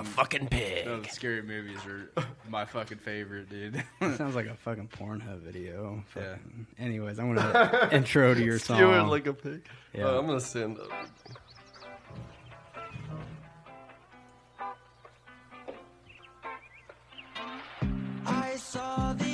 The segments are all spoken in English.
a fucking pig. No, the scary movies are my fucking favorite, dude. Sounds like a fucking Pornhub video. Yeah. Anyways, I'm gonna intro to your song. Skewered like a pig. Yeah. Uh, I'm gonna send. up. I saw the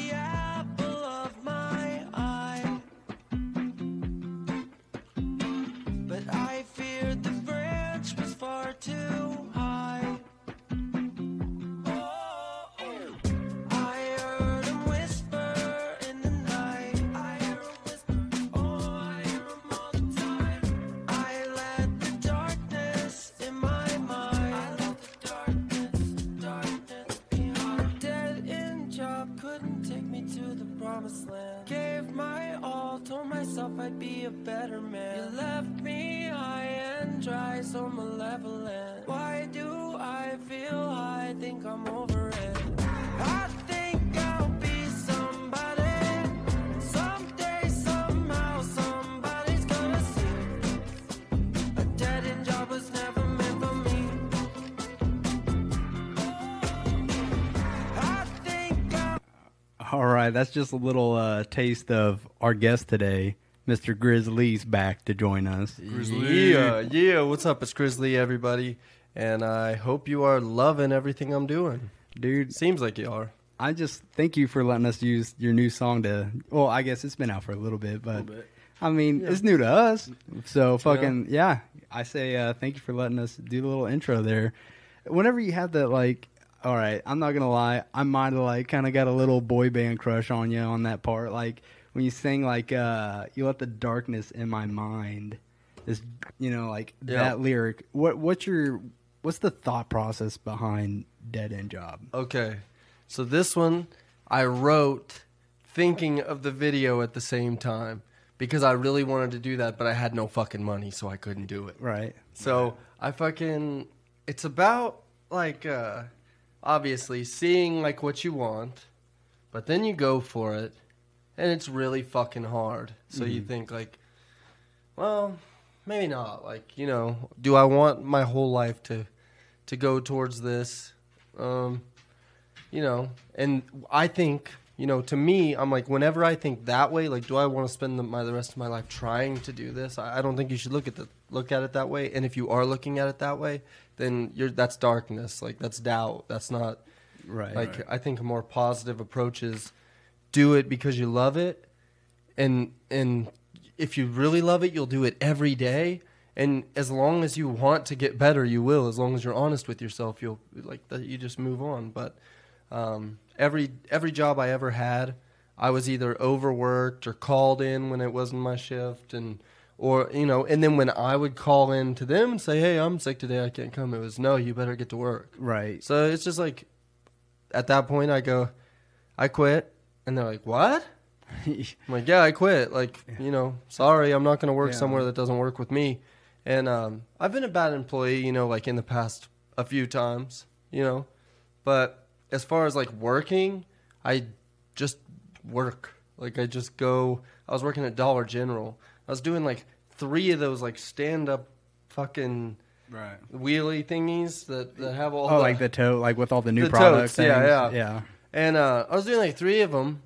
I'd be a better man. You left me high and dry, so malevolent. Why do I feel I think I'm over it? I think I'll be somebody. Someday, somehow, somebody's gonna see. A dead end job was never meant for me. I think I'll All right, that's just a little uh, taste of our guest today, Mr. Grizz Lee's back to join us. Yeah, yeah. What's up? It's Grizz Lee, everybody, and I hope you are loving everything I'm doing. Dude, Seems like you are. I just thank you for letting us use your new song to. Well, I guess it's been out for a little bit, but bit. I mean, it's new to us. So fucking yeah, I say uh, thank you for letting us do the little intro there. Whenever you have that, like, all right, I'm not gonna lie, I might have like kind of got a little boy band crush on you on that part, like when you sing like uh, "You Let the Darkness in My Mind." This, you know, like Yeah. that lyric. What what's your what's the thought process behind Dead End Job? Okay, so this one I wrote thinking of the video at the same time because I really wanted to do that, but I had no fucking money, so I couldn't do it. Right. So I fucking it's about like uh obviously seeing like what you want, but then you go for it and it's really fucking hard. So you think like well, maybe not. Like, you know, do I want my whole life to to go towards this? Um you know, and I think, you know, to me, I'm like, whenever I think that way, like, do I want to spend the, my the rest of my life trying to do this? I, I don't think you should look at the look at it that way. And if you are looking at it that way, then you're that's darkness, like that's doubt. That's not Right. like I think a more positive approach is do it because you love it, and and if you really love it, you'll do it every day. And as long as you want to get better, you will. As long as you're honest with yourself, you'll like that. You just move on. But um, every every job I ever had, I was either overworked or called in when it wasn't my shift, and or you know, and then when I would call in to them and say, "Hey, I'm sick today, I can't come," it was, "No, you better get to work." right. So it's just like, at that point, I go, I quit, and they're like, "What?" I'm like, "Yeah, I quit." Like, you know, sorry, I'm not going to work Yeah. somewhere that doesn't work with me. And um, I've been a bad employee, you know, like in the past a few times, you know, but as far as like working, I just work. Like I just go. I was working at Dollar General. I was doing like three of those like stand up fucking right. wheelie thingies that, that have all Oh, the, like the tote, like with all the new The products. totes, yeah, yeah. yeah. And uh, I was doing like three of them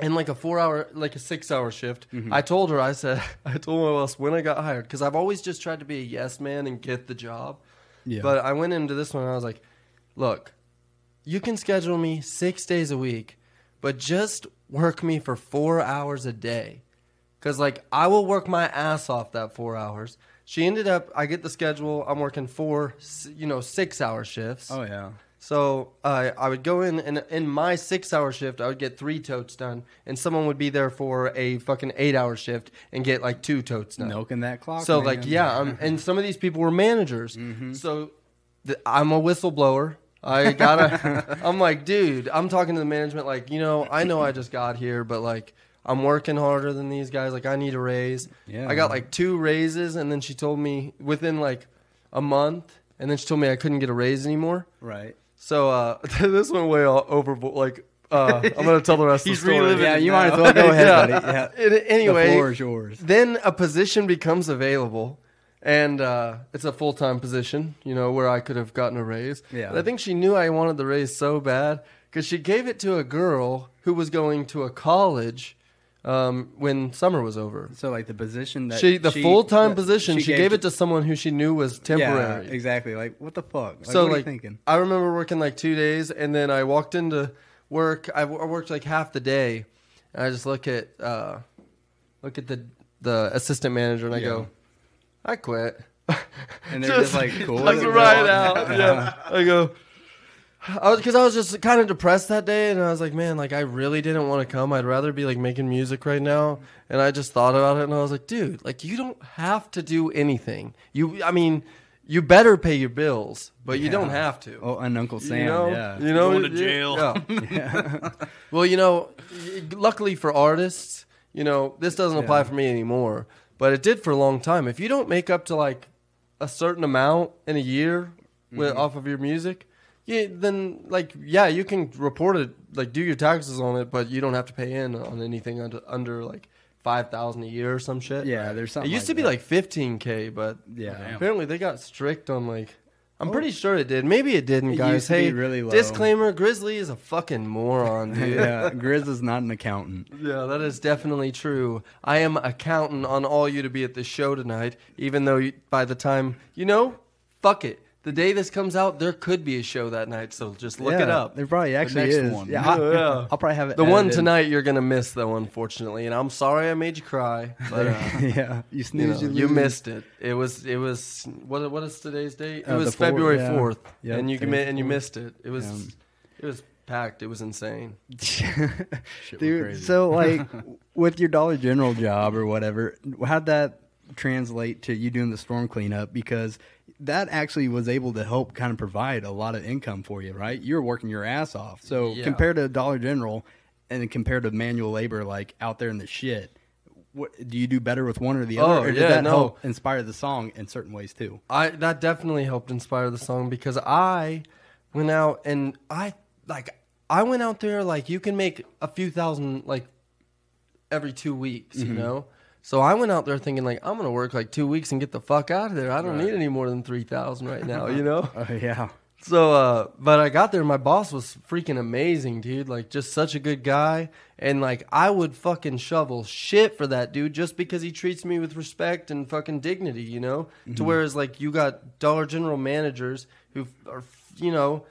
in like a four hour, like a six hour shift. Mm-hmm. I told her, I said, I told my boss when I got hired, because I've always just tried to be a yes man and get the job. Yeah. But I went into this one and I was like, look, you can schedule me six days a week, but just work me for four hours a day. Because, like, I will work my ass off that four hours. She ended up, I get the schedule, I'm working four, you know, six hour shifts. oh yeah. So uh, I would go in, and in my six-hour shift, I would get three totes done, and someone would be there for a fucking eight-hour shift and get like two totes done. Milking that clock. So man. like, yeah, um, and some of these people were managers. So th- I'm a whistleblower. I gotta. I'm like, dude. I'm talking to the management. Like, you know, I know I just got here, but like, I'm working harder than these guys. Like, I need a raise. Yeah. I got like two raises, and then she told me within like a month, and then she told me I couldn't get a raise anymore. Right. So uh, this went way all overboard. Like, uh, I'm gonna tell the rest He's of the story. reliving Yeah, it you now. might as well go ahead, Yeah. buddy. Yeah. It- anyway, the floor is yours. then a position becomes available and uh, it's a full time position. You know where I could have gotten a raise. Yeah. But I think she knew I wanted the raise so bad because she gave it to a girl who was going to a college um, when summer was over. So like the position that she the full time position she, gave, it to someone who she knew was temporary. Yeah, exactly. Like what the fuck? Like, so what are like you thinking? I remember working like two days, and then I walked into work. I, w- I worked like half the day, and I just look at uh, look at the the assistant manager, and I Yeah. go, I quit. And they're just, like, cool Like right out. Yeah. I go. I was because I was just kind of depressed that day, and I was like, man, like I really didn't want to come. I'd rather be like making music right now. And I just thought about it, and I was like, dude, like you don't have to do anything. You, I mean, you better pay your bills, but you don't have to. Oh, and Uncle Sam. you know, yeah. you know, Going to jail. yeah. well, you know, luckily for artists, you know, this doesn't apply Yeah. for me anymore, but it did for a long time. If you don't make up to like a certain amount in a year with, Mm-hmm. off of your music, yeah, then like yeah, you can report it, like do your taxes on it, but you don't have to pay in on anything under under like five thousand a year or some shit. Yeah, there's something. It something. used to be that. like fifteen k, but yeah. Damn. apparently they got strict on like. I'm oh. pretty sure it did. Maybe it didn't, It guys. used to be hey, really low. disclaimer: Grizz Lee is a fucking moron, dude. yeah, Grizz is not an accountant. Yeah, that is definitely true. I am accounting on all you to be at this show tonight, even though you, by the time, you know, fuck it. The day this comes out, there could be a show that night, so just look yeah, it up. There probably actually next is. one. Yeah, Yeah, I, yeah. will probably have it. The one tonight you're gonna miss, though, unfortunately, and I'm sorry I made you cry, but uh, yeah, you you, know, you, you missed it. It was, it was what? What is today's date? It Uh, was the fourth, February yeah. fourth, Yep, and you February commi- and you missed it. It was, Yeah. it was packed. It was insane. Shit Dude, crazy. so like with your Dollar General job or whatever, how'd that translate to you doing the storm cleanup? Because that actually was able to help kind of provide a lot of income for you, right? You were working your ass off. So Yeah. compared to Dollar General and compared to manual labor, like out there in the shit, what do you do better with one or the other? Oh, or did yeah, that no. help inspire the song in certain ways too? I that definitely helped inspire the song because I went out and I like I went out there like you can make a few thousand like every two weeks, Mm-hmm. you know. So I went out there thinking like I'm gonna work like two weeks and get the fuck out of there. I don't Right. need any more than three thousand right now, you know. Oh yeah. So, uh, but I got there. My boss was freaking amazing, dude. Like, just such a good guy. And like, I would fucking shovel shit for that dude just because he treats me with respect and fucking dignity, you know. To whereas like you got Dollar General managers who are, you know,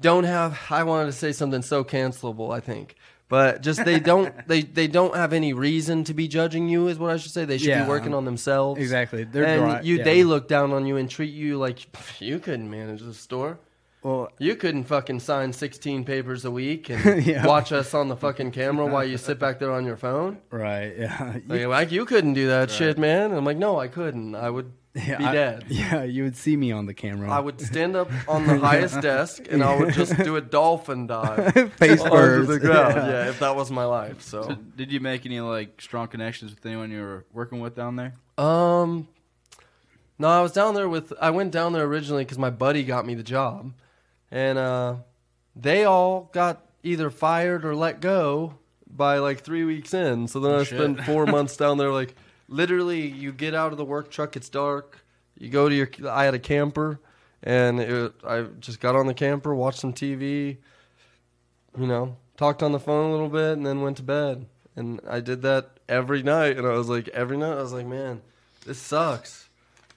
don't have. I wanted to say something so cancelable. I think. But just they don't they, they don't have any reason to be judging you is what I should say. They should Yeah. be working on themselves. Exactly. They're and dry- you yeah. they look down on you and treat you like you couldn't manage the store. Well, You couldn't fucking sign 16 papers a week and Yeah. watch us on the fucking camera while you sit back there on your phone. right. Yeah. Like, like, you couldn't do that shit, man. And I'm like, no, I couldn't. I would Yeah, be I- dead. Yeah, you would see me on the camera. I would stand up on the highest desk and I would just do a dolphin dive Face onto first. the ground. Yeah. Yeah. if that was my life. So, So, did you make any like strong connections with anyone you were working with down there? um, no, I was down there with. I went down there originally because my buddy got me the job, and uh, they all got either fired or let go by like three weeks in. So then Oh, I shit. spent four months down there. Like literally, you get out of the work truck, it's dark. You go to your. I had a camper, and it, I just got on the camper, watched some TV. You know, talked on the phone a little bit, and then went to bed. And I did that every night, and I was like, every night, I was like, man, this sucks.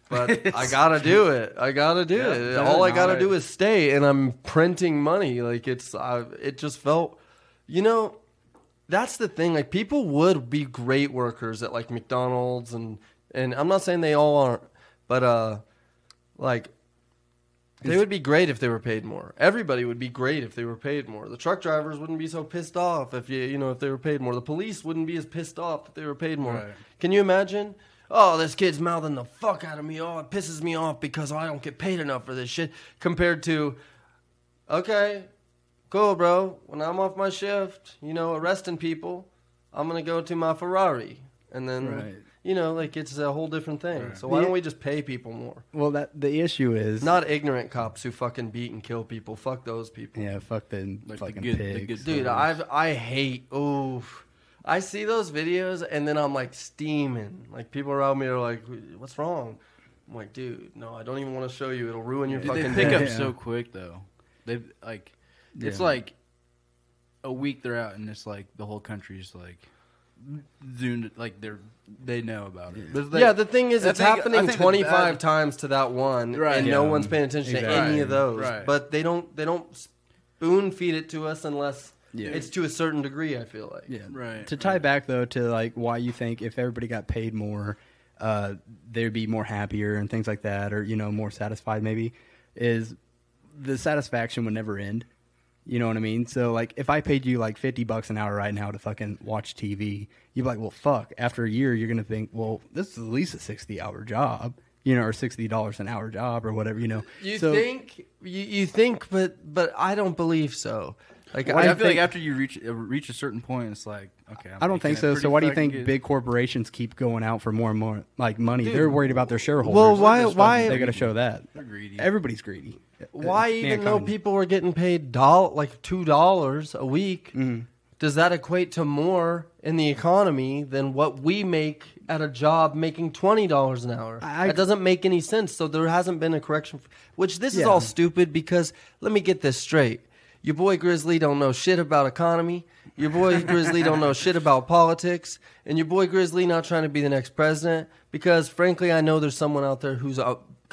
But I gotta do it. I gotta do Yeah, it. All I gotta do is stay, and I'm printing money. Like it's, I, it just felt, you know, that's the thing. Like people would be great workers at like McDonald's, and and I'm not saying they all aren't, but uh, like they would be great if they were paid more. Everybody would be great if they were paid more. The truck drivers wouldn't be so pissed off if you you know if they were paid more. The police wouldn't be as pissed off if they were paid more. Right. Can you imagine? Oh, this kid's mouthing the fuck out of me. Oh, it pisses me off because I don't get paid enough for this shit. Compared to, okay, cool, bro. When I'm off my shift, you know, arresting people, I'm gonna go to my Ferrari, and then Right. you know, like it's a whole different thing. Right. So why Yeah. don't we just pay people more? well, that the issue is Not ignorant cops who fucking beat and kill people. Fuck those people. Yeah, fuck the Like the fucking good- pigs. good Dude, I I hate. Oof. I see those videos and then I'm like steaming. Like people around me are like, "What's wrong?" I'm like, dude, no, I don't even want to show you. It'll ruin your Dude, fucking they pick day. up Yeah. so quick though. They like it's like a week they're out and it's like the whole country's like zoomed like they're they know about it. But they- yeah, the thing is, I it's think- I happening think the 25 bad- times to that one, Right. and no Yeah. one's paying attention to any of those. Right. But they don't they don't spoon feed it to us unless Yeah. it's to a certain degree. I feel like. Yeah. Right. To tie back though to like why you think if everybody got paid more, uh, they'd be more happier and things like that, or you know more satisfied maybe, is the satisfaction would never end. You know what I mean? So like if I paid you like fifty bucks an hour right now to fucking watch TV, you'd be like, well, fuck. After a year, you're gonna think, well, this is at least a sixty hour job, you know, or sixty dollars an hour job or whatever, you know. You So- think you, you think, but but I don't believe so. Like I, I, feel think like after you reach uh, reach a certain point, it's like okay. I'm I don't think so. So why do you think good. big corporations keep going out for more and more like money? Dude. They're worried about their shareholders. Well, why- They're why- They got to show that. They're greedy. Everybody's greedy. why Uh, even though people were getting paid doll like two dollars a week, Mm-hmm. does that equate to more in the economy than what we make at a job making twenty dollars an hour? I- that doesn't make any sense. So there hasn't been a correction. Which this is all stupid because let me get this straight. Your boy Grizz Lee don't know shit about economy. Your boy Grizz Lee don't know shit about politics, and your boy Grizz Lee not trying to be the next president because, frankly, I know there's someone out there who's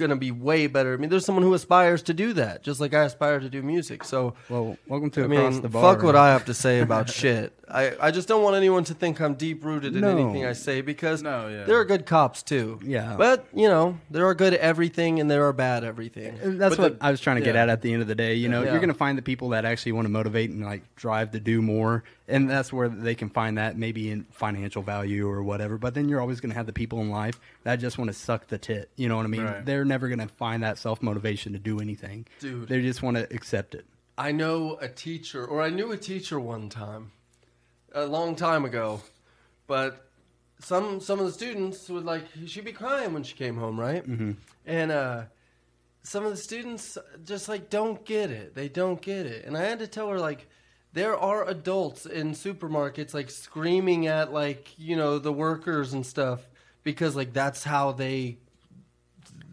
uh, gonna be way better. I mean, there's someone who aspires to do that, just like I aspire to do music. So, Well, welcome to I across mean, the bar. fuck what I have to say about shit. I, I just don't want anyone to think I'm deep rooted in No. anything I say because No, yeah. there are good cops too. Yeah. but you know there are good everything and there are bad everything. That's But what the- I was trying to get yeah. at at the end of the day. You know, Yeah. you're going to find the people that actually want to motivate and like drive to do more, and that's where they can find that maybe in financial value or whatever. But then you're always going to have the people in life that just want to suck the tit. You know what I mean? Right. They're never going to find that self motivation to do anything. Dude. they just want to accept it. I know a teacher, or I knew a teacher one time, a long time ago, but some some of the students would like she'd be crying when she came home, right? Mm-hmm. And uh, some of the students just like don't get it. They don't get it, and I had to tell her like. There are adults in supermarkets like screaming at like you know the workers and stuff because like that's how they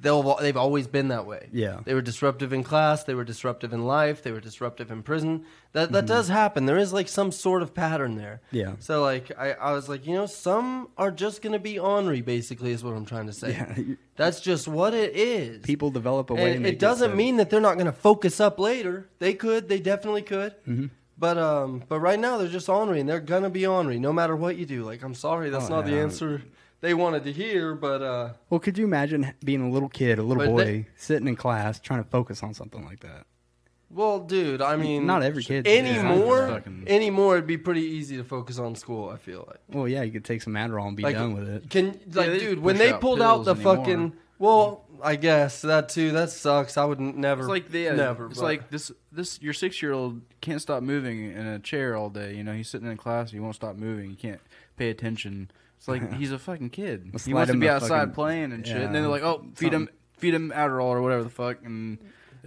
they'll they've always been that way. Yeah. They were disruptive in class, they were disruptive in life, they were disruptive in prison. That that Mm-hmm. does happen. There is like some sort of pattern there. Yeah. So like I, I was like, you know, some are just gonna be ornery basically is what I'm trying to say. Yeah, That's just what it is. People develop a way. it doesn't mean that they're not gonna focus up later. They could, they definitely could. Mm-hmm. But um, but right now they're just ornery, and they're gonna be ornery no matter what you do. Like I'm sorry, that's Oh, not the answer they wanted to hear, but uh, Well, could you imagine being a little kid, a little boy, they- sitting in class trying to focus on something like that? Well, dude, I mean, Not every kid- anymore. Yeah, fucking- Anymore, it'd be pretty easy to focus on school. I feel like. Well, yeah, you could take some Adderall and be like, done with it. Can like, they dude, when they pulled out the anymore. fucking. Well, I guess that too. That sucks. I would n- never. It's like the, uh, never. It's but- like this. This your six year old can't stop moving in a chair all day. You know, he's sitting in class. He won't stop moving. He can't pay attention. It's like he's a fucking kid. Let's he wants to be outside fucking- playing and shit. And then they're like, "Oh, feed him, feed him Adderall or whatever the fuck, and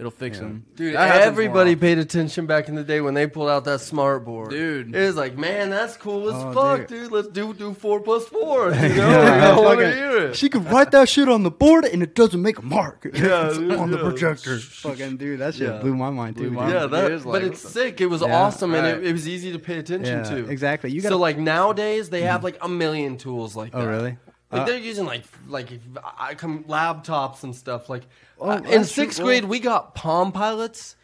it'll fix Yeah. him." Dude, That happens everybody more paid attention back in the day when they pulled out that smart board. Dude. it was like, man, that's cool as Oh, fuck, dude. dude. Let's do do four plus four. You know, Yeah, I want to fucking- hear it. She could write that shit on the board and it doesn't make a mark. Yeah, It's dude, on the yeah. projector. Fucking dude, that shit Yeah. blew my mind too. Blew dude. my yeah, mind. that, It is but like- it's sick. It was Yeah. awesome, and it, Right. it was easy to pay attention Yeah, to. exactly. You so gotta- like nowadays they have mm. like a million tools like oh, that. Oh, really? Like Uh, they're using like like I come laptops and stuff. Like Oh, in that's true. sixth grade we got Palm Pilots,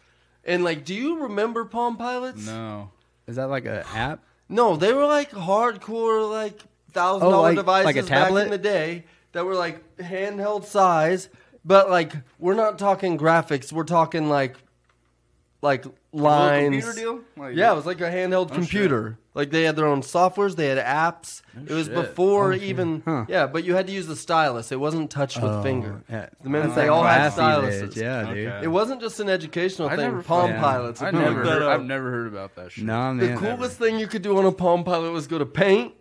and like, do you remember Palm Pilots? No. Is that like an app? No, they were like hardcore, like thousand Oh, dollar like- devices like back in the day that were like handheld size. But like, we're not talking graphics. We're talking like, like lines. computer deal? Like- yeah, it was like a handheld Oh, computer. Like they had their own softwares. They had apps. it was shit. before Oh, even. Huh. Yeah, but you had to use the stylus. It wasn't touched with Oh, finger. Yeah. The minute It's they like all had styluses. age, Yeah, dude. It wasn't just an educational I thing. never- Palm Yeah. Pilots. I never heard, I've never heard about that shit. No, The man. coolest thing you could do on a Palm Pilot was go to paint,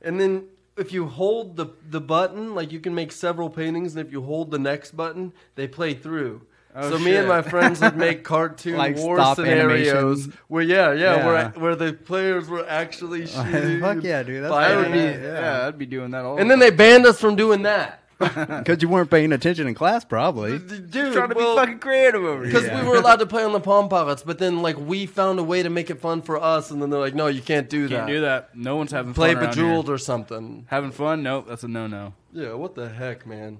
and then if you hold the the button, like you can make several paintings, and if you hold the next button, they play through. Oh, so me and my friends would make cartoon Like war scenarios animation. where yeah, yeah, Yeah. where where the players were actually shooting. Fuck yeah, dude. That's I would be, Yeah. yeah. I'd be doing that all. And the then they banned us from doing that. Because you weren't paying attention in class, probably. Dude, trying to well, be fucking creative over here. because we were allowed to play on the Palm Pilots, but then like we found a way to make it fun for us, and then they're like, "No, you can't do Can't that. do that. No one's having Play fun around Bejeweled here. or something." Having fun? Nope, that's a no-no. Yeah, what the heck, man?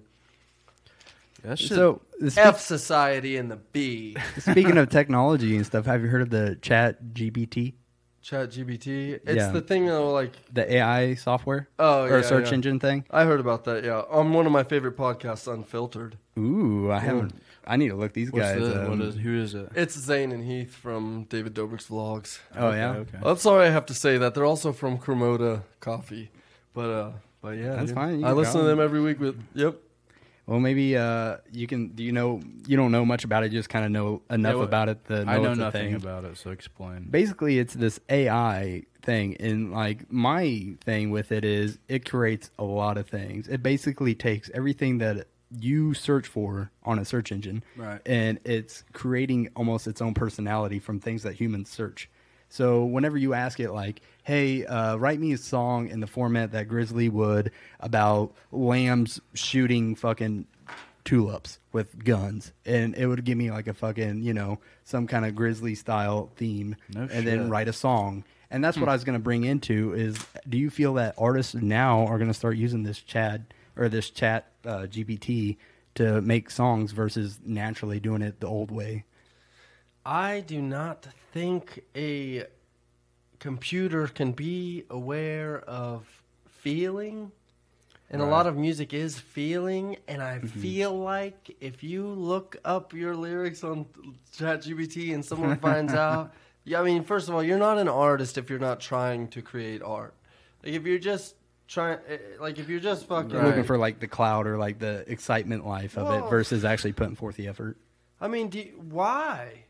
That shit. So, spe- F society and the B. speaking of technology and stuff, have you heard of the Chat GBT, Chat GBT. It's Yeah. the thing though, like the AI software oh or yeah, search yeah. engine thing? I heard about that. Yeah, on one of my favorite podcasts, Unfiltered. Ooh, I haven't. I need to look these What's guys. the, um, what is? Who is it? It's Zane and Heath from David Dobrik's vlogs. Oh Okay, yeah. Okay. I'm sorry I have to say that. They're also from Cremota Coffee, but uh, but yeah, That's dude. fine, you I listen to them them. every week. With yep. Well, maybe uh, you can. Do you know? You don't know much about it. You just kind of know enough Yeah, what- about it. Know I know nothing thing. about it, so explain. Basically, it's this AI thing, and like my thing with it is it creates a lot of things. It basically takes everything that you search for on a search engine, Right. and it's creating almost its own personality from things that humans search. So whenever you ask it, like, "Hey, uh, write me a song in the format that Grizz Lee would about lambs shooting fucking tulips with guns," and it would give me like a fucking you know some kind of Grizz Lee style theme, No and shit. then write a song. And that's what I was going to bring into is: Do you feel that artists now are going to start using this Chad or this Chat uh, GPT to make songs versus naturally doing it the old way? I do not think a computer can be aware of feeling. And a lot of music is feeling, and I Mm-hmm. feel like if you look up your lyrics on ChatGPT and someone finds out, yeah, I mean, first of all, you're not an artist if you're not trying to create art. Like if you're just trying, eh, like if you're just fucking You're looking for like the cloud or like the excitement life of Well- it versus actually putting forth the effort. I mean, you- why?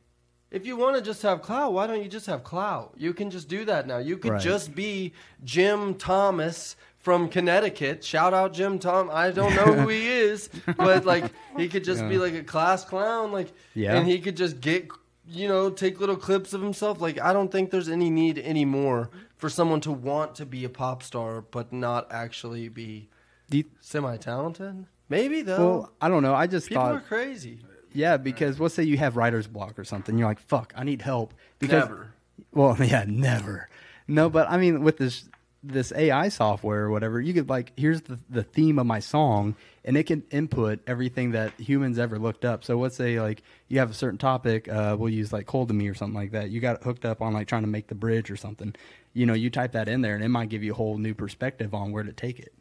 If you want to just have clout, why don't you just have clout? You can just do that now. You could Right. just be Jim Thomas from Connecticut. Shout out Jim Tom. I don't know who he is, but like he could just be like a class clown, like Yeah. and he could just get you know take little clips of himself. Like I don't think there's any need anymore for someone to want to be a pop star but not actually be you- semi talented. Maybe though. well, I don't know. I just People thought, are crazy. Yeah, because let's say you have writer's block or something. You're like, fuck, I need help. Because, Never. Well, yeah, never. No, but I mean, with this this AI software or whatever, you could like, here's the the theme of my song, and it can input everything that humans ever looked up. So let's say like you have a certain topic, uh, we'll use like cold to me or something like that. You got hooked up on like trying to make the bridge or something. You know, you type that in there, and it might give you a whole new perspective on where to take it.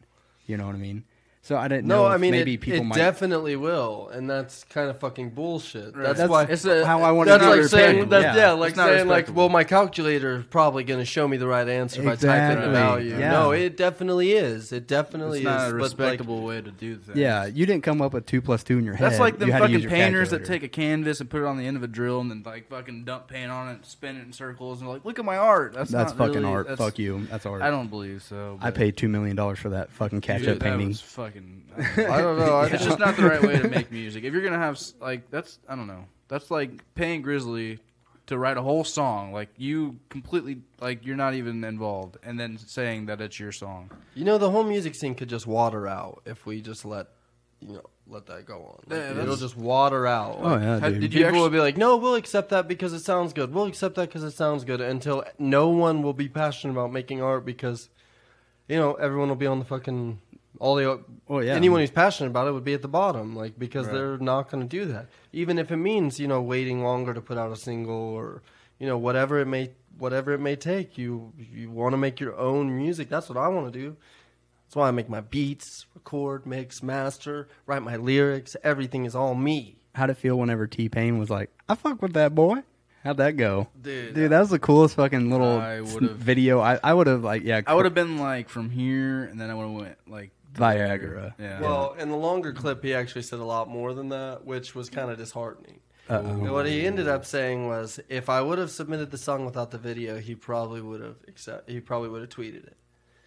You know what I mean? So I didn't know. No, I mean maybe it, people it might. definitely will, and that's kind of fucking bullshit. That's, That's why It's a- how I wanted that's to like be saying that, yeah. Yeah. like not saying like, well, my calculator is probably going to show me the right answer if I type in the value. Yeah. No, it definitely is. It definitely It's not is. a but, like, respectable way to do things. Yeah, you didn't come up with two plus two in your head. That's like them You had to use fucking painters that take a canvas and put it on the end of a drill and then like fucking dump paint on it, and spin it in circles, and like, look at my art. That's That's not fucking really- art. that's- Fuck you. That's art. I don't believe so. I paid two million dollars for that fucking catch Dude, up that painting. was fucking. I don't know. I it's just not the right way to make music. If you're gonna have like that's I don't know. That's like paying Grizz Lee to write a whole song. Like you completely like you're not even involved, and then saying that it's your song. You know, the whole music scene could just water out if we just let you know let that go on. Like, Yeah, it'll just water out. oh yeah, Had- dude. did you People actually- will be like, "No, we'll accept that because it sounds good. We'll accept that because it sounds good." Until no one will be passionate about making art because, you know, everyone will be on the fucking all the. Oh, yeah. Anyone who's passionate about it would be at the bottom, like because Right. they're not going to do that. Even if it means you know waiting longer to put out a single or you know whatever it may whatever it may take. You you want to make your own music. That's what I want to do. That's why I make my beats, record, mix, master, write my lyrics. Everything is all me. How'd it feel whenever T Pain was like, "I fuck with that boy"? How'd that go, Dude, Dude, that was the coolest fucking little I s- would've- video. I, I would have like, yeah, I would have been like from here, and then I would have went like Viagra. Yeah. Well, in the longer clip, he actually said a lot more than that, which was kind of disheartening. Uh-oh. What he ended up saying was, if I would have submitted the song without the video, he probably would have accept. He probably would have tweeted it.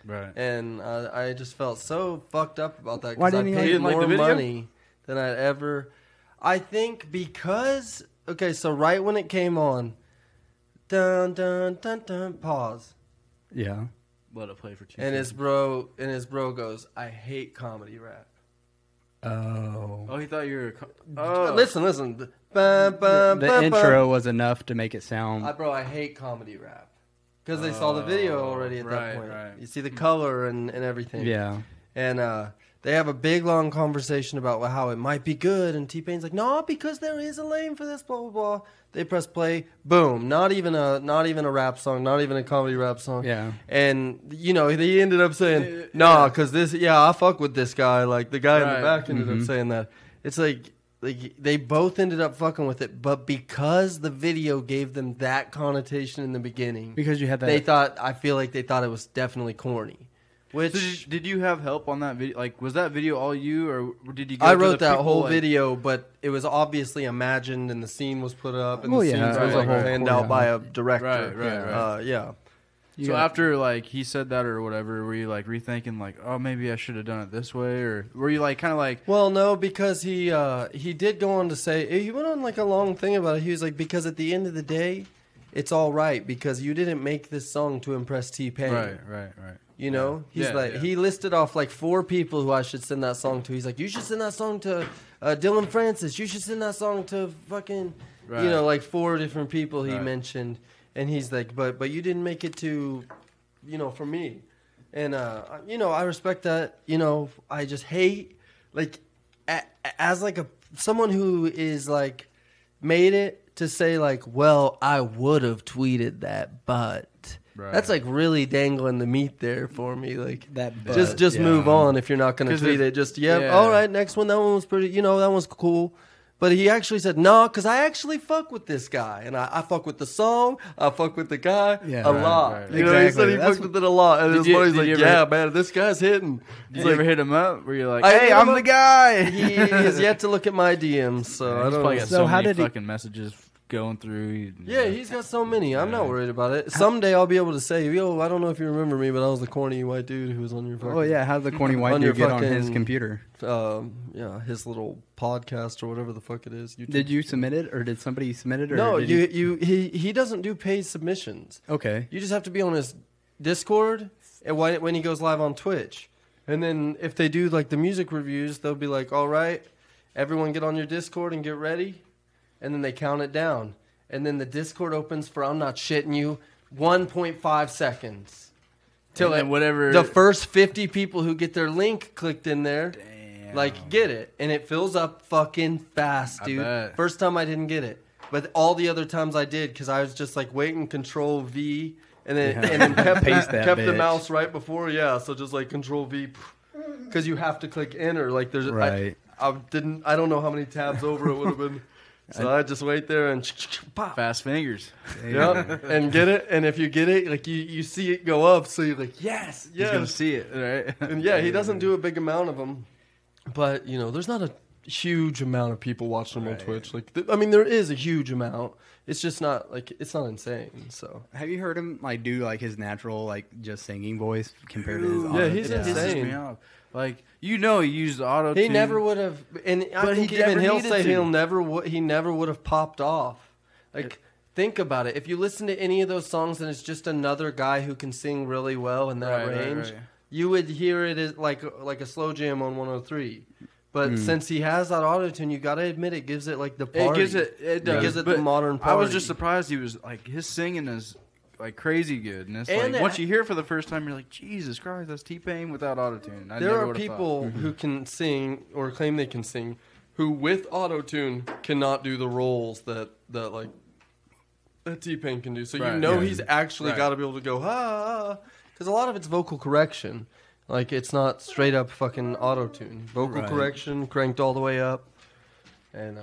right. And uh, I just felt so fucked up about that Why because I didn't he like- paid He didn't like more the money than I'd ever. I think because okay, so right when it came on, dun dun dun dun, pause, yeah. Let it play for two. and his bro and his bro goes, "I hate comedy rap." Oh. Oh, he thought you were. a co- Oh, Listen, listen. The, ba, ba, The ba, ba. intro was enough to make it sound. I, bro, I hate comedy rap because they saw the video Oh, already at right, that point. right. You see the color and, and everything. yeah. And uh, they have a big long conversation about how it might be good, and T Pain's like, "No, because there is a lane for this." Blah blah blah. They press play, boom. Not even a not even a rap song, not even a comedy rap song. Yeah. And you know he ended up saying, "Nah, because this, yeah, I fuck with this guy." Like the guy in the back ended Mhm. up saying that. It's like. Like they both ended up fucking with it, but because the video gave them that connotation in the beginning, Because you had that. they thought I feel like they thought it was definitely corny. Which So did, did you have help on that video? Like, was that video all you, or did you? Go I wrote the that whole like- video, but it was obviously imagined, and the scene was put up, and Oh, the yeah, scenes it was was a like whole planned choreo. out by a director. Right, right, right. Uh, yeah. you So got- after like he said that or whatever, were you like rethinking like, oh, maybe I should have done it this way, or were you like kind of like, Well, no, because he uh, he did go on to say he went on like a long thing about it. He was like, because at the end of the day, it's all right because you didn't make this song to impress T Pain. right, right, right. You know, he's Yeah, like yeah. he listed off like four people who I should send that song to. He's like, you should send that song to uh, Dillon Francis. You should send that song to fucking, Right. you know, like four different people he Right. mentioned. And he's like, but but you didn't make it to, you know, for me. And uh, you know, I respect that. You know, I just hate like a, as like a someone who is like made it to say like, well, I would have tweeted that, but. Right. That's like really dangling the meat there for me. Like That just but, just yeah. move on if you're not going to tweet it. Just yeah, yeah. all right. Next one, that one was pretty. You know, that one's cool. But he actually said no, because I actually fuck with this guy, and I, I fuck with the song. I fuck with the guy Yeah. a Right, lot. right, You know, he said he That's fucked with it a lot, and Did his you- buddy's like, you ever- "Yeah, man, this guy's hitting." Did He's you like, ever hit him up? Were you're like, I hey, I'm the guy? he has yet to look at my DMs, so I don't probably know. got So so, how many did he- fucking messages going through. Yeah, he's got so many. I'm not worried about it. Someday I'll be able to say, "Yo, I don't know if you remember me, but I was the corny white dude who was on your fucking." Oh yeah, how did the corny white dude get on his computer? um, yeah, his little podcast or whatever the fuck it is. YouTube. Did you submit it, or did somebody submit it? Or No, did you, you he he doesn't do paid submissions. Okay. You just have to be on his Discord and when when he goes live on Twitch. And then if they do like the music reviews, they'll be like, "All right, everyone get on your Discord and get ready." And then they count it down. And then the Discord opens for I'm not shitting you 1.5 seconds. Till it- whatever- the first 50 people who get their link clicked in there Damn. like get it and it fills up fucking fast dude first time i didn't get it but all the other times i did because i was just like waiting control v and then Yeah. and then kept, Paste that kept the mouse right before yeah so just like control v because you have to click enter like there's Right. I, I didn't i don't know how many tabs over it would have been so i just wait there and pop fast fingers. yeah and get it and if you get it like you you see it go up so you're like yes He's gonna see it, right? and yeah, he doesn't do a big amount of them, but you know, there's not a huge amount of people watching him on Twitch. Like, th- I mean, there is a huge amount. It's just not like it's not insane. So Have you heard him like do like his natural like just singing voice compared to his? Dude, Yeah, he's it pisses insane. Me off. Like you know, he used auto. he never would have, and I But think he even he'll say to. he'll never would he never would have popped off. Like. Think about it. If you listen to any of those songs and it's just another guy who can sing really well in that Right, right, range, right. you would hear it as like like a slow jam on 103. But mm. since he has that auto tune, you gotta admit it gives it like the party. It gives it. It does. gives it but the modern I was just surprised he was like his singing is like crazy good, and it's And like it- once you hear it for the first time, you're like, Jesus Christ, that's T Pain without autotune. I there never are would've people thought. who can sing or claim they can sing, who with auto tune cannot do the roles that that like that T Pain can do. So you know Yeah. he's actually Right. got to be able to go ha because a lot of it's vocal correction. Like it's not straight up fucking auto tune. Vocal Right. correction cranked all the way up, and uh,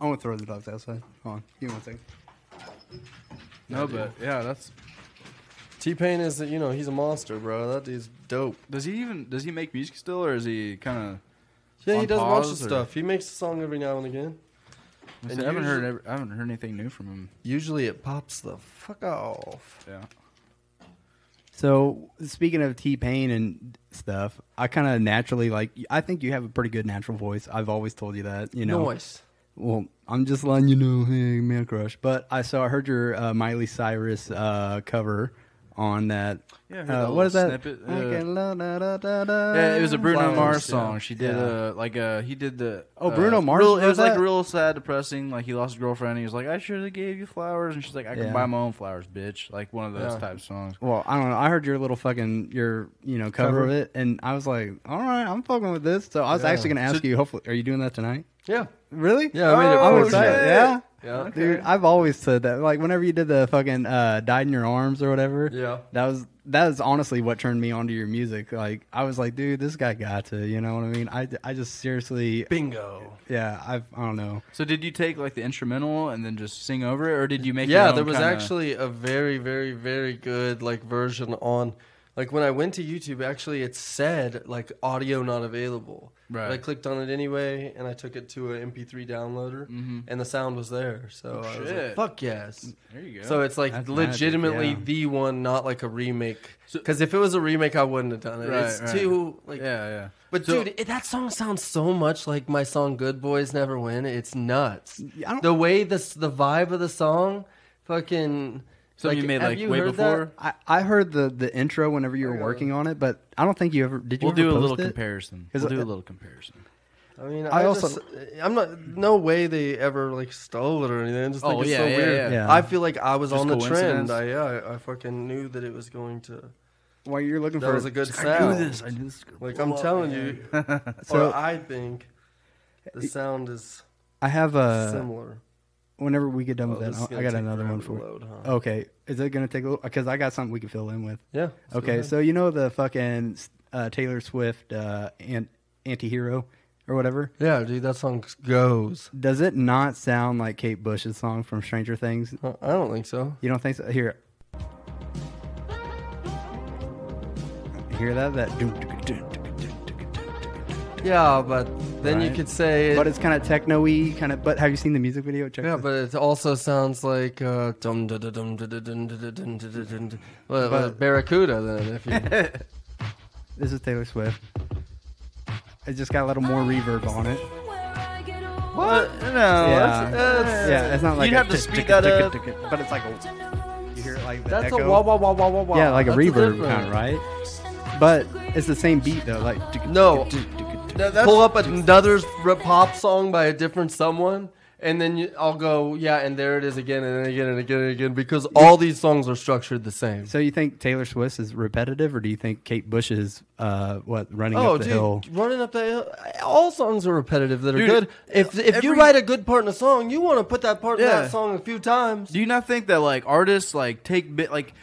I want to throw the dogs outside. Hold on, give me one second. No, but yeah, that's. T Pain is you know he's a monster, bro. That dude's dope. Does he even does he make music still, or is he kind of? Yeah, he On does a bunch of or- stuff. He makes a song every now and again. of? And I haven't heard. usually- Ever, I haven't heard anything new from him. Usually it pops the fuck off. Yeah. So speaking of T Pain and stuff, I kind of naturally like. I think you have a pretty good natural voice. I've always told you that. You know. Noise. Well, I'm just letting you know, hey, man crush. But I saw I heard your uh, Miley Cyrus uh, cover on that. Yeah, uh, that what is that? snippet, uh, la- da- da- da-. Yeah, it was a Bruno Mars yeah. song. She did Yeah. uh like uh he did the Oh, Bruno Mars Real, it was like real sad, depressing. Like he lost his girlfriend. He was like, I should have gave you flowers, and she's like, I can buy my own flowers, bitch. Like one of those Yeah. type of songs. Well, I don't know. I heard your little fucking your you know cover, Cover? of it, and I was like, all right, I'm fucking with this. So I was Yeah. actually going to ask So- you. Hopefully, are you doing that tonight? Yeah. Really? Yeah, I made it I'm for excited. tonight. Yeah. Yeah. Dude, I've always said that. Like whenever you did the fucking uh, "Died in Your Arms" or whatever, Yeah. that was that is honestly what turned me onto your music. Like I was like, dude, this guy got to. You know what I mean? I, I just seriously, Bingo. yeah, I've, I don't know. So did you take like the instrumental and then just sing over it, or did you make? your Yeah, own there was kinda- actually a very, very, very good like version on. Like when I went to YouTube, actually it said like audio not available. Right. But I clicked on it anyway, and I took it to an MP3 downloader, Mhm. and the sound was there. So I was like, "Fuck yes!" There you go. So it's like That's magic, legitimately yeah. the one, not like a remake. So- Because if it was a remake, I wouldn't have done it. Right, it's right. too like. yeah, yeah. But So- dude, it, that song sounds so much like my song "Good Boys Never Win." It's nuts. The way this, the vibe of the song, fucking. So you made like you way heard before. I, I heard the the intro whenever you were Okay. working on it, but I don't think you ever did. You We'll ever do a little it? comparison. 'Cause We'll do I- a little comparison. I mean, I I, also- also. I'm not. No way they ever like stole it or anything. I just think Oh, it's yeah, so yeah, weird. yeah. Yeah. I feel like I was Just on the trend. I yeah, I, I fucking knew that it was going to. While you're looking That for was a good sound. I sound. knew this. I knew this. Like I'm up, telling man. you, So- or I think the sound is I have a. similar. Whenever we get done Oh, with is that, I got another one for. load, huh? Okay, is it gonna take a little? Because I got something we can fill in with. Yeah. Okay, so you know the fucking uh, Taylor Swift uh, an- anti-hero or whatever. yeah, dude, that song goes. Does it not sound like Kate Bush's song from Stranger Things? Uh, I don't think so. You don't think so? Here. Hear that? That. doom, Yeah, but then you could say, it, But it's kind of techno-y, kind of. But have you seen the music video? Check yeah, this- but it also sounds like uh, dum da da dum da da dum da da dum da da dum well, well, But- Barracuda. Then, if you this is Taylor Swift. It just got a little more reverb on it. What? No. Yeah. That's, that's, Yeah, it's not like You'd have to tick, speed tick, that up. tick, tick, but it's like a. You hear it like the that's echo. a wah wah wah wah wah wah. Yeah, like a That's reverb kind of, right? But it's the same beat though. Like No. That's- Pull up another pop song by a different someone, and then you, I'll go, yeah, and there it is again and then again and again and again because all these songs are structured the same. So you think Taylor Swift is repetitive, or do you think Kate Bush's uh, what running Oh, up the dude, hill? running up the hill. All songs are repetitive that are Dude, good. If if you write a good part in a song, you want to put that part in that song a few times. Do you not think that like artists like take bit like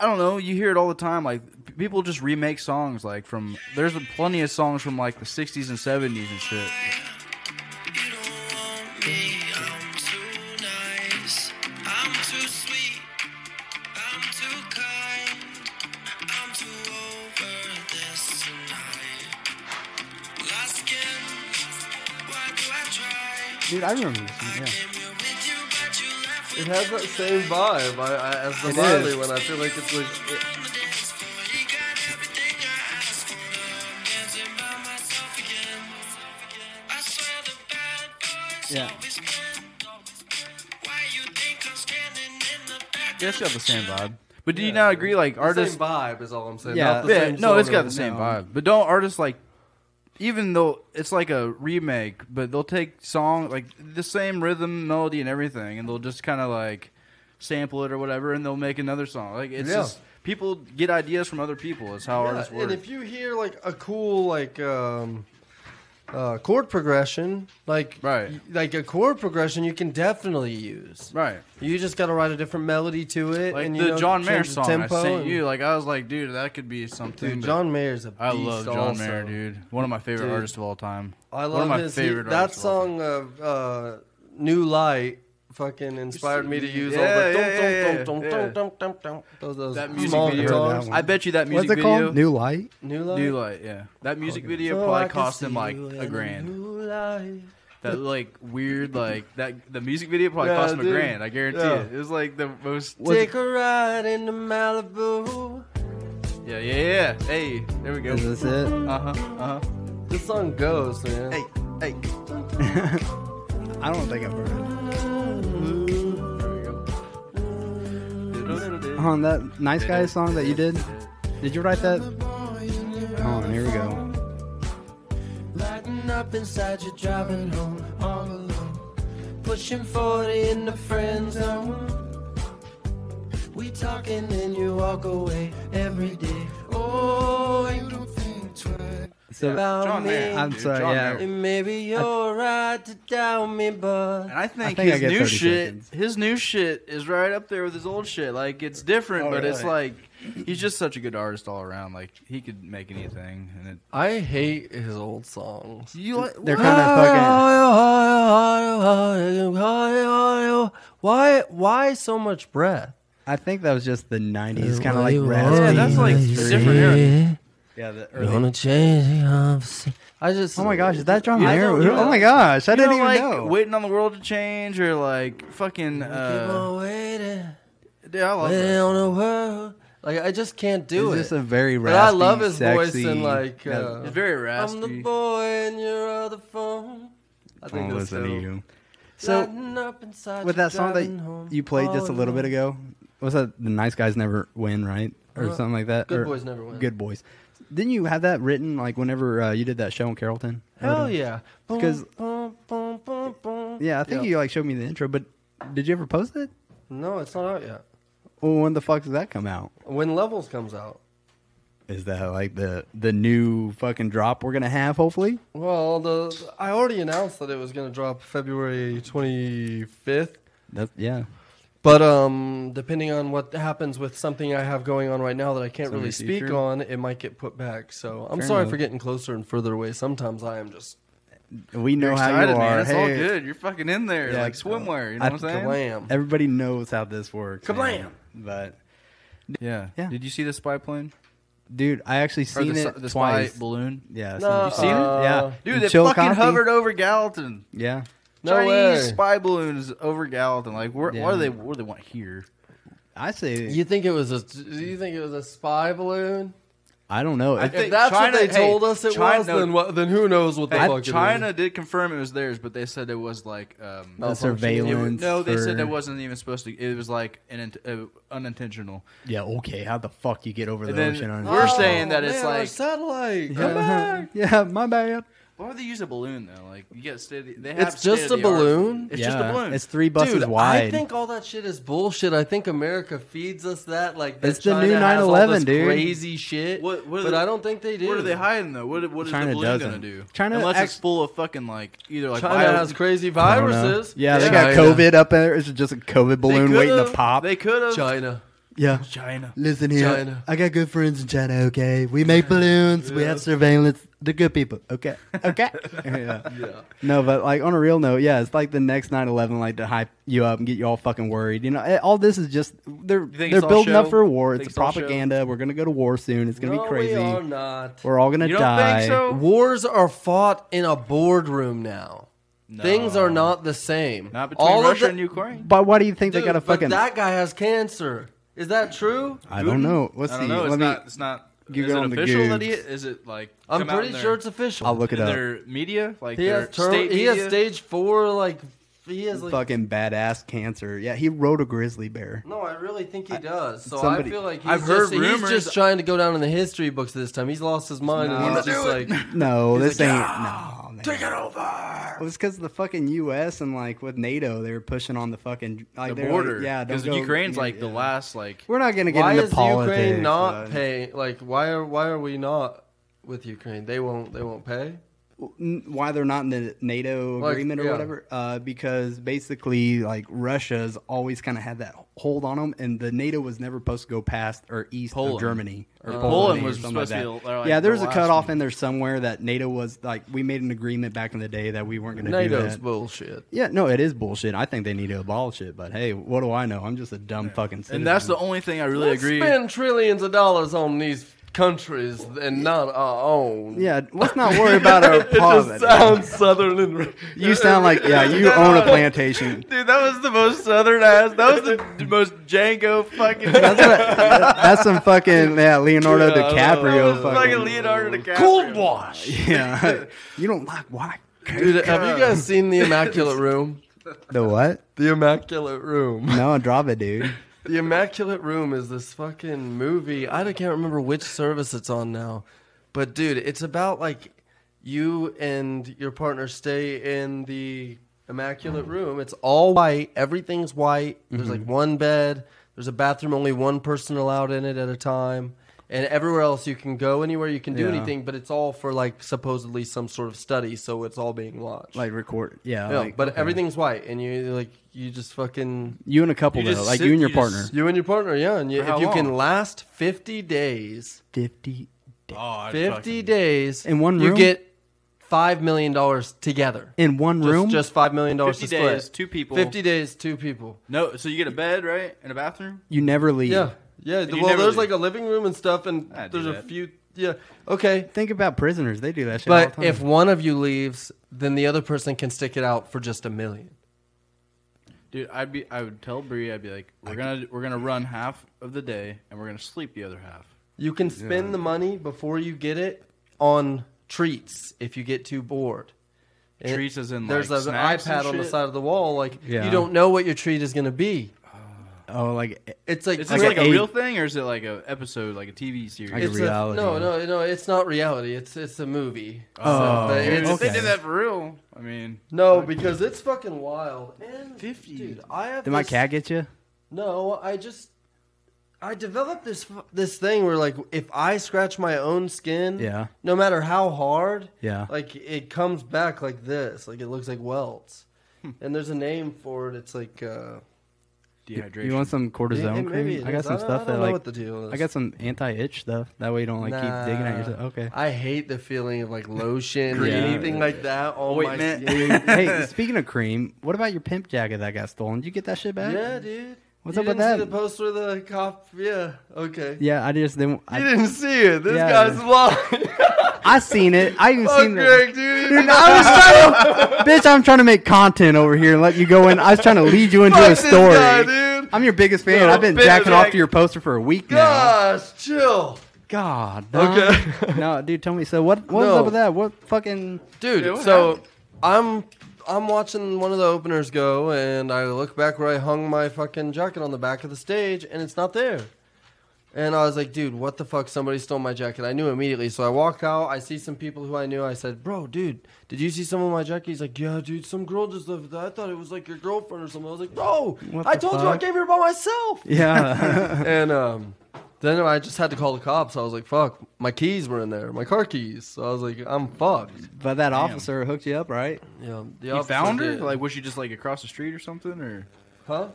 I don't know, you hear it all the time like people just remake songs like from there's plenty of songs from like the 60s and 70s and shit. Dude, I remember this. Yeah. It has that same vibe I, I, as the It Miley is. one. I feel like it's like on the dance floor. You got everything I asked for. I'm dancing by myself again. I swear the Yeah. always win. You think I'm standing in the back? Guess you have the same vibe. But do you not agree like the artists same vibe is all I'm saying. Yeah. Not the Yeah, same no, it's got the same no. vibe. But don't artists like even though it's like a remake, but they'll take song like the same rhythm, melody, and everything, and they'll just kind of like sample it or whatever, and they'll make another song. Like it's Yeah. just people get ideas from other people. It's how Yeah, artists work. and if you hear like a cool like um, uh, chord progression, like Right. y- like a chord progression, you can definitely use. right, You just got to write a different melody to it, like and you the know, John Mayer change the song I tempo sent and- you, like I was like, dude, that could be something. Dude, but John Mayer's a beast I love John also. Mayer, dude. One of my favorite Dude. artists of all time. I One love of my his he- favorite that artists of all song of uh, "New Light." Fucking inspired me to use all Yeah, the yeah, yeah, yeah, dum, dum, yeah. dum, dum, dum, dum, those, those That music small video- guitars. That I bet you that music What's it video. called? New Light. New Light. New Light, yeah. That music video So I probably can cost see him like you a in grand. new light. That like weird like that the music video probably Yeah, cost him a dude. grand. I guarantee Yeah. it. It was like the most. Take a ride into Malibu. Yeah, yeah, yeah. Hey, there we go. Is this it? Uh huh. Uh huh. This song goes, man. Hey, hey. I don't think I've heard it. On that nice guy song that you did, did you write that? Hold on, here we go. Lighting up inside your driving home all alone. Pushing 40 in the friend zone. We talking and you walk away every day. Oh, you don't think twice So about John me. Mayer. I'm dude, sorry, John yeah. Mayer. And maybe you're right to doubt me, but And I think, think I his get new 30 shit, seconds. his new shit is right up there with his old shit. Like it's different, Oh, but it's really? like he's just such a good artist all around. Like he could make anything, and it. I hate his old songs. You like? they're kind of fucking. Why? Why so much breath? I think that was just the '90s, kind of like Yeah, raspy. that's like different era. Yeah, the early- Gonna change the opposite. I just. Oh my gosh, is that John You Mayer? don't- you Oh my gosh, I You didn't know, even like know. waiting on the world to change, or like fucking. Keep Uh, on waiting, dude, I love waiting that. on the world. Like I just can't do It's it. just a very But raspy, I love his voice sexy, and like. yeah, Uh, It's very raspy. I'm the raspy. boy in your other phone. I think I'll that's listen to dope. you. So Lighting up inside with your that song driving home that you played all just a little bit alone. ago, was that the nice guys never win, right, or Uh-huh. something like that? Good Or- boys never win. Good boys. Didn't you have that written like whenever uh, you did that show in Carrollton? Hell yeah. Boom, 'Cause- boom, boom, boom, boom. Yeah, I think you like showed me the intro, but did you ever post it? No, it's not out yet. Well, when the fuck does that come out? When Levels comes out. Is that like the the new fucking drop we're gonna have? Hopefully. Well, the I already announced that it was going to drop February 25th. That's yeah. But um, depending on what happens with something I have going on right now that I can't Some really speak future? on, it might get put back. So I'm Fair sorry enough. for getting closer and further away. Sometimes I am just We know You're how excited, you are. man. It's all Hey, good. You're fucking in there, Yeah, like swimwear. You know I- what I'm saying? kablam. Everybody knows how this works. man. Kablam. But Yeah. Yeah. Did you see the spy plane? dude, I actually Or seen the, it s- the spy twice. balloon? Yeah, No, You seen it? Yeah, Dude, In they Chillicothe. fucking hovered over Gallatin. Yeah, No Chinese way. spy balloons over Gallatin. Like, where, Yeah. what do they? What do they want here? I say. You think it was a? do You think it was a spy balloon? I don't know. I If- think that's China- what they hey, told us it China- was, then what? Then who knows what the Hey, fuck it is. China did confirm it was theirs, but they said it was like um, the malfunctioning. it surveillance. no. They said for- it wasn't even supposed to. It was like an int- uh, unintentional. Yeah, okay. How the fuck you get over the And then ocean? on we're saying that Oh, it's man, our like- satellite. Come back. yeah, my bad. Why would they use a balloon though? Like you get steady. They have It's just a state-of-the-art- balloon? It's yeah, just a balloon. It's three buses Dude, wide. I think all that shit is bullshit. I think America feeds us that. Like, that It's the China new has all 9/11, this dude. Crazy shit. What- what are but they- I don't think they do. What are they hiding though? What, what is China the balloon doesn't. gonna do? China Unless act- it's full of fucking like either like China bio- has crazy I don't know. viruses. Yeah, they got China. COVID up there. It's just a COVID They balloon waiting to could've- pop. They could have. China. yeah. China. Listen here. China. I got good friends in China, okay? We make balloons. We have surveillance. They're good people, okay? Okay. yeah. Yeah. No, but like on a real note, yeah, it's like the next 9/11, like to hype you up and get you all fucking worried. You know, eh, all this is just they're they're it's all building up for a war. It's it's all show? propaganda. We're gonna go to war soon. It's gonna no, be crazy. We are not. We're all gonna You don't die. think so? Wars are fought in a boardroom now. Things are not the same. Not between All of Russia the- and Ukraine. But why do you think they got a but fucking? that guy has cancer. Is that true? I don't know. Let's I see. don't know. It's Let me. It's not. You is go it on the official that he? Goobs. Is it like? I'm come out pretty in sure their- it's official. I'll look it in up. their media, like he their has term, state he media. has stage four. Like he has like. fucking badass cancer. Yeah, he rode a grizzly bear. No, I really think he does. So somebody- I feel like he's I've just, heard he's just trying to go down in the history books this time. He's lost his mind No. and he's just like, No, He's this like, ain't. "Ah, no, man. take it over. It was because the fucking U.S. and like with NATO, they were pushing on the fucking like the they're border. Like, yeah, don't because go- Ukraine's yeah, like the yeah. last like. We're not gonna get Why into is politics. Ukraine not but- paying? Like, why are why are we not with Ukraine? They won't. They won't pay. N- why they're not in the NATO Like, agreement or yeah. whatever? Uh, because basically, like Russia's always kind of had that hold on them, and the NATO was never supposed to go past or east Poland. of Germany or Uh, Poland, Poland or was something supposed like to that. be, like, yeah, there's the a cutoff one. in there somewhere that NATO was like we made an agreement back in the day that we weren't going to do that. NATO's that. bullshit. Yeah, no, it is bullshit. I think they need to abolish it, but hey, what do I know? I'm just a dumb fucking citizen. And that's the only thing I really Let's agree. spend trillions of dollars on these countries and not our own. yeah. Let's not worry about our poverty. It just poverty. sounds southern and You sound like yeah, you own a plantation. Dude, that was the most southern ass. That was the most Django fucking. That's, what, that's some fucking yeah, Leonardo Yeah, I that DiCaprio was fucking. fucking Leonardo DiCaprio. cold wash. Yeah, you don't like white. Dude, have you guys seen the Immaculate Room? The what? The Immaculate Room. No, drop it, dude. The Immaculate Room is this fucking movie. I can't remember which service it's on now, but dude, it's about like you and your partner stay in the Immaculate Room. It's all white. Everything's white. There's like mm-hmm. one bed. There's a bathroom. Only one person allowed in it at a time. And everywhere else you can go anywhere you can do Yeah. anything, but it's all for like supposedly some sort of study, so it's all being watched. Like record. Yeah. Yeah, like, but okay. everything's white, and you like you just fucking You and a couple You though, just like sit- you and your you partner. just- you and your partner, yeah, and you, For how if you can long? last fifty days, Fifty Oh, I'd fifty fucking- days In one room you room? get five million dollars together. in one Just, room. just five million dollars to 50 split. days, two people. Fifty days, two people. No, so you get a bed, right, and a bathroom. you never leave. Yeah, yeah. you Well, never there's leave. like a living room and stuff, and I'd do there's a that. few. Yeah, okay. Think about prisoners. They do that shit. all But the time. if one of you leaves, then the other person can stick it out for just a million. Dude, I'd be, I would tell Bree, I'd be like, we're gonna, we're gonna run half of the day, and we're gonna sleep the other half. You can spend the money before you get it on treats if you get too bored. And Treats as in, there's like, an snacks and iPad on the side of the wall. Like Yeah. you don't know what your treat is going to be. Oh, like It's like Is this a like a eight- real thing, or is it like a episode, like a TV series? Like a it's reality. no, no, no. It's not reality. It's it's a movie. Oh, but Dude, it's, if they did that for real, I mean, no, because it's fucking wild. And 50. dude, I have did my this- cat get you? No, I just I developed this this thing where like if I scratch my own skin, Yeah. no matter how hard, Yeah. like it comes back like this, like it looks like welts. Hmm. and there's a name for it. It's like uh, dehydration. You want some cortisone yeah, cream? I got is. some don't- stuff that know like what the deal is. I got some anti-itch stuff. That way you don't like keep digging at yourself. Okay. I hate the feeling of like lotion or Yeah. anything like that. on wait, my man. hey, speaking of cream, what about your pimp jacket that got stolen? Did you get that shit back? yeah, dude. What's you up with didn't that? See the poster of the cop. Yeah. Okay. Yeah, I just didn't. You I, didn't see it. This Yeah. guy's lying. I seen it. I even Fuck seen it. Greg, dude. Dude, I was trying to, bitch. I'm trying to make content over here and let you go in. I was trying to lead you into Fuck a this story. guy, dude. I'm your biggest fan. No, I've been bitch, jacking off to your poster for a week now. Gosh, chill. God. dog. Okay. no, dude. Tell me. So what? What's No. up with that? What fucking? Dude, Yeah, what so I'm I'm watching one of the openers go and I look back where I hung my fucking jacket on the back of the stage and it's not there. And I was like, dude, what the fuck? Somebody stole my jacket. I knew immediately. So I walk out. I see some people who I knew. I said, bro, dude, did you see some of my jacket? He's like, yeah, dude, some girl just left. that. I thought it was like your girlfriend or something. I was like, bro, What I the told you I fuck? came here by myself. Yeah. and um, then I just had to call the cops. I was like, fuck, my keys were in there, my car keys. So I was like, I'm fucked. but that officer hooked you up, right? Yeah, the You officer found her? did. Like, was she just like across the street or something? Or Huh?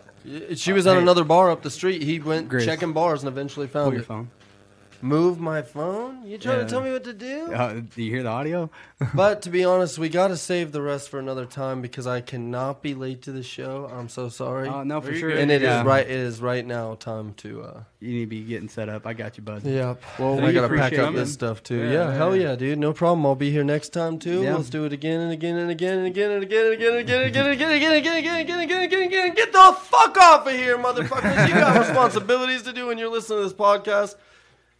She was at hey. another bar up the street. He went Grace. checking bars and eventually Pull found your it. phone. Move my phone? You trying Yeah. to tell me what to do? Uh, do you hear the audio? but to be honest, we got to save the rest for another time because I cannot be late to the show. I'm so sorry. Oh no, for sure. good. and it is Yeah. right. It is right now time to. uh You need to be getting set up. I got you, bud. Yep. Well, And we gotta pack up this stuff too. Yeah, Yeah, yeah, hell yeah. yeah, dude. No problem. I'll be here next time too. Yeah. Let's do it again and again and again and again and again and again and again and again and again and again and again and again and again and again and again. Get the fuck off of here, motherfuckers! You got responsibilities to do when you're listening to this podcast.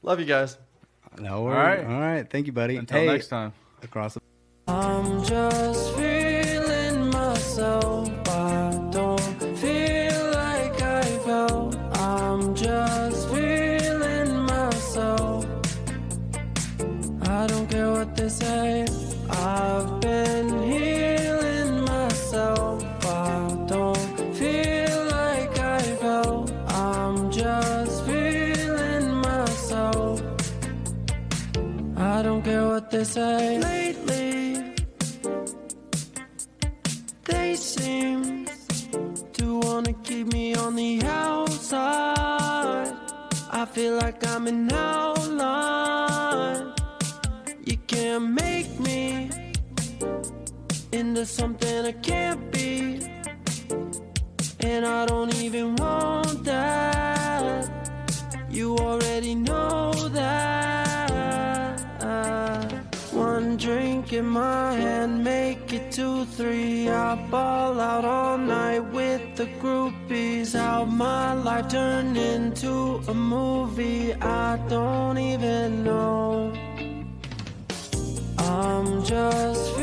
Love you guys. No, All all right. right, all right. Thank you, buddy. until hey, next time. across the I'm just feeling myself. They say. Lately, they seem to wanna keep me on the outside. I feel like I'm an outline. You can't make me into something I can't be. And I don't even want that. You already know that. Drink in my hand, make it two, three. I ball out all night with the groupies. How my life turned into a movie, I don't even know. I'm just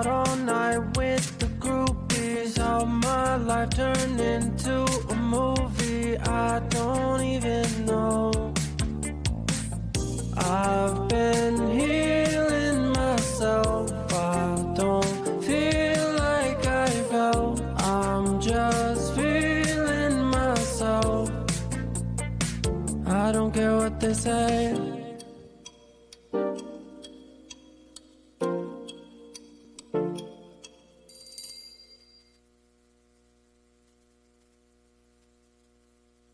out all night with the groupies. How my life turned into a movie. I don't even know. I've been healing myself. I don't feel like I felt. I'm just feeling myself. I don't care what they say.